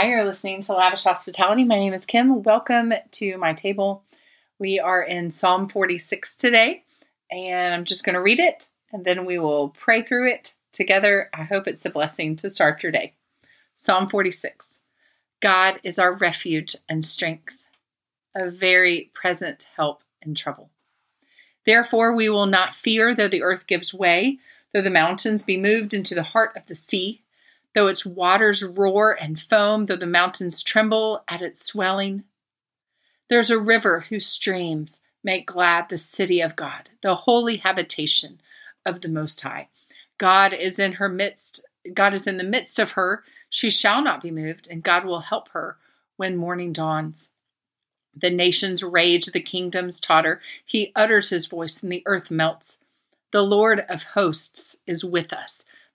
Hi, you're listening to Lavish Hospitality. My name is Kim. Welcome to my table. We are in Psalm 46 today, and I'm just going to read it and then we will pray through it together. I hope it's a blessing to start your day. Psalm 46 God is our refuge and strength, a very present help in trouble. Therefore, we will not fear though the earth gives way, though the mountains be moved into the heart of the sea though its waters roar and foam, though the mountains tremble at its swelling. There's a river whose streams make glad the city of God, the holy habitation of the Most High. God is in her midst. God is in the midst of her. She shall not be moved, and God will help her when morning dawns. The nations rage, the kingdoms totter. He utters his voice, and the earth melts. The Lord of hosts is with us.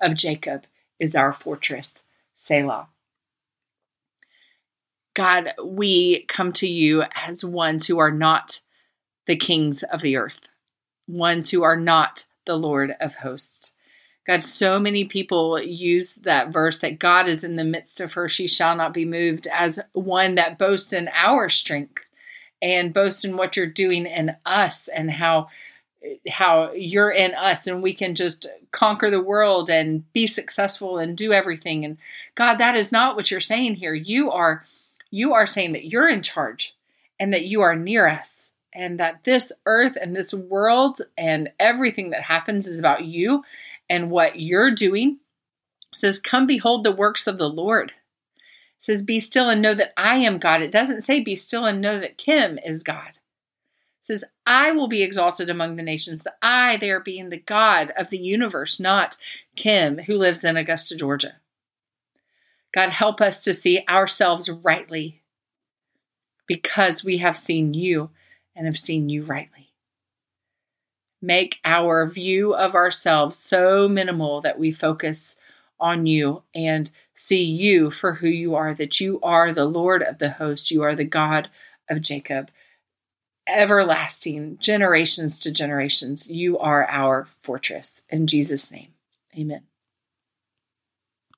of Jacob is our fortress. Selah. God, we come to you as ones who are not the kings of the earth, ones who are not the Lord of hosts. God, so many people use that verse that God is in the midst of her, she shall not be moved, as one that boasts in our strength and boasts in what you're doing in us and how how you're in us and we can just conquer the world and be successful and do everything. And god that is not what you're saying here. You are you are saying that you're in charge and that you are near us and that this earth and this world and everything that happens is about you and what you're doing. It says come behold the works of the lord. It says be still and know that i am god. It doesn't say be still and know that kim is god says, I will be exalted among the nations. The I there being the God of the universe, not Kim, who lives in Augusta, Georgia. God, help us to see ourselves rightly because we have seen you and have seen you rightly. Make our view of ourselves so minimal that we focus on you and see you for who you are, that you are the Lord of the host, you are the God of Jacob everlasting, generations to generations. You are our fortress. In Jesus' name, amen.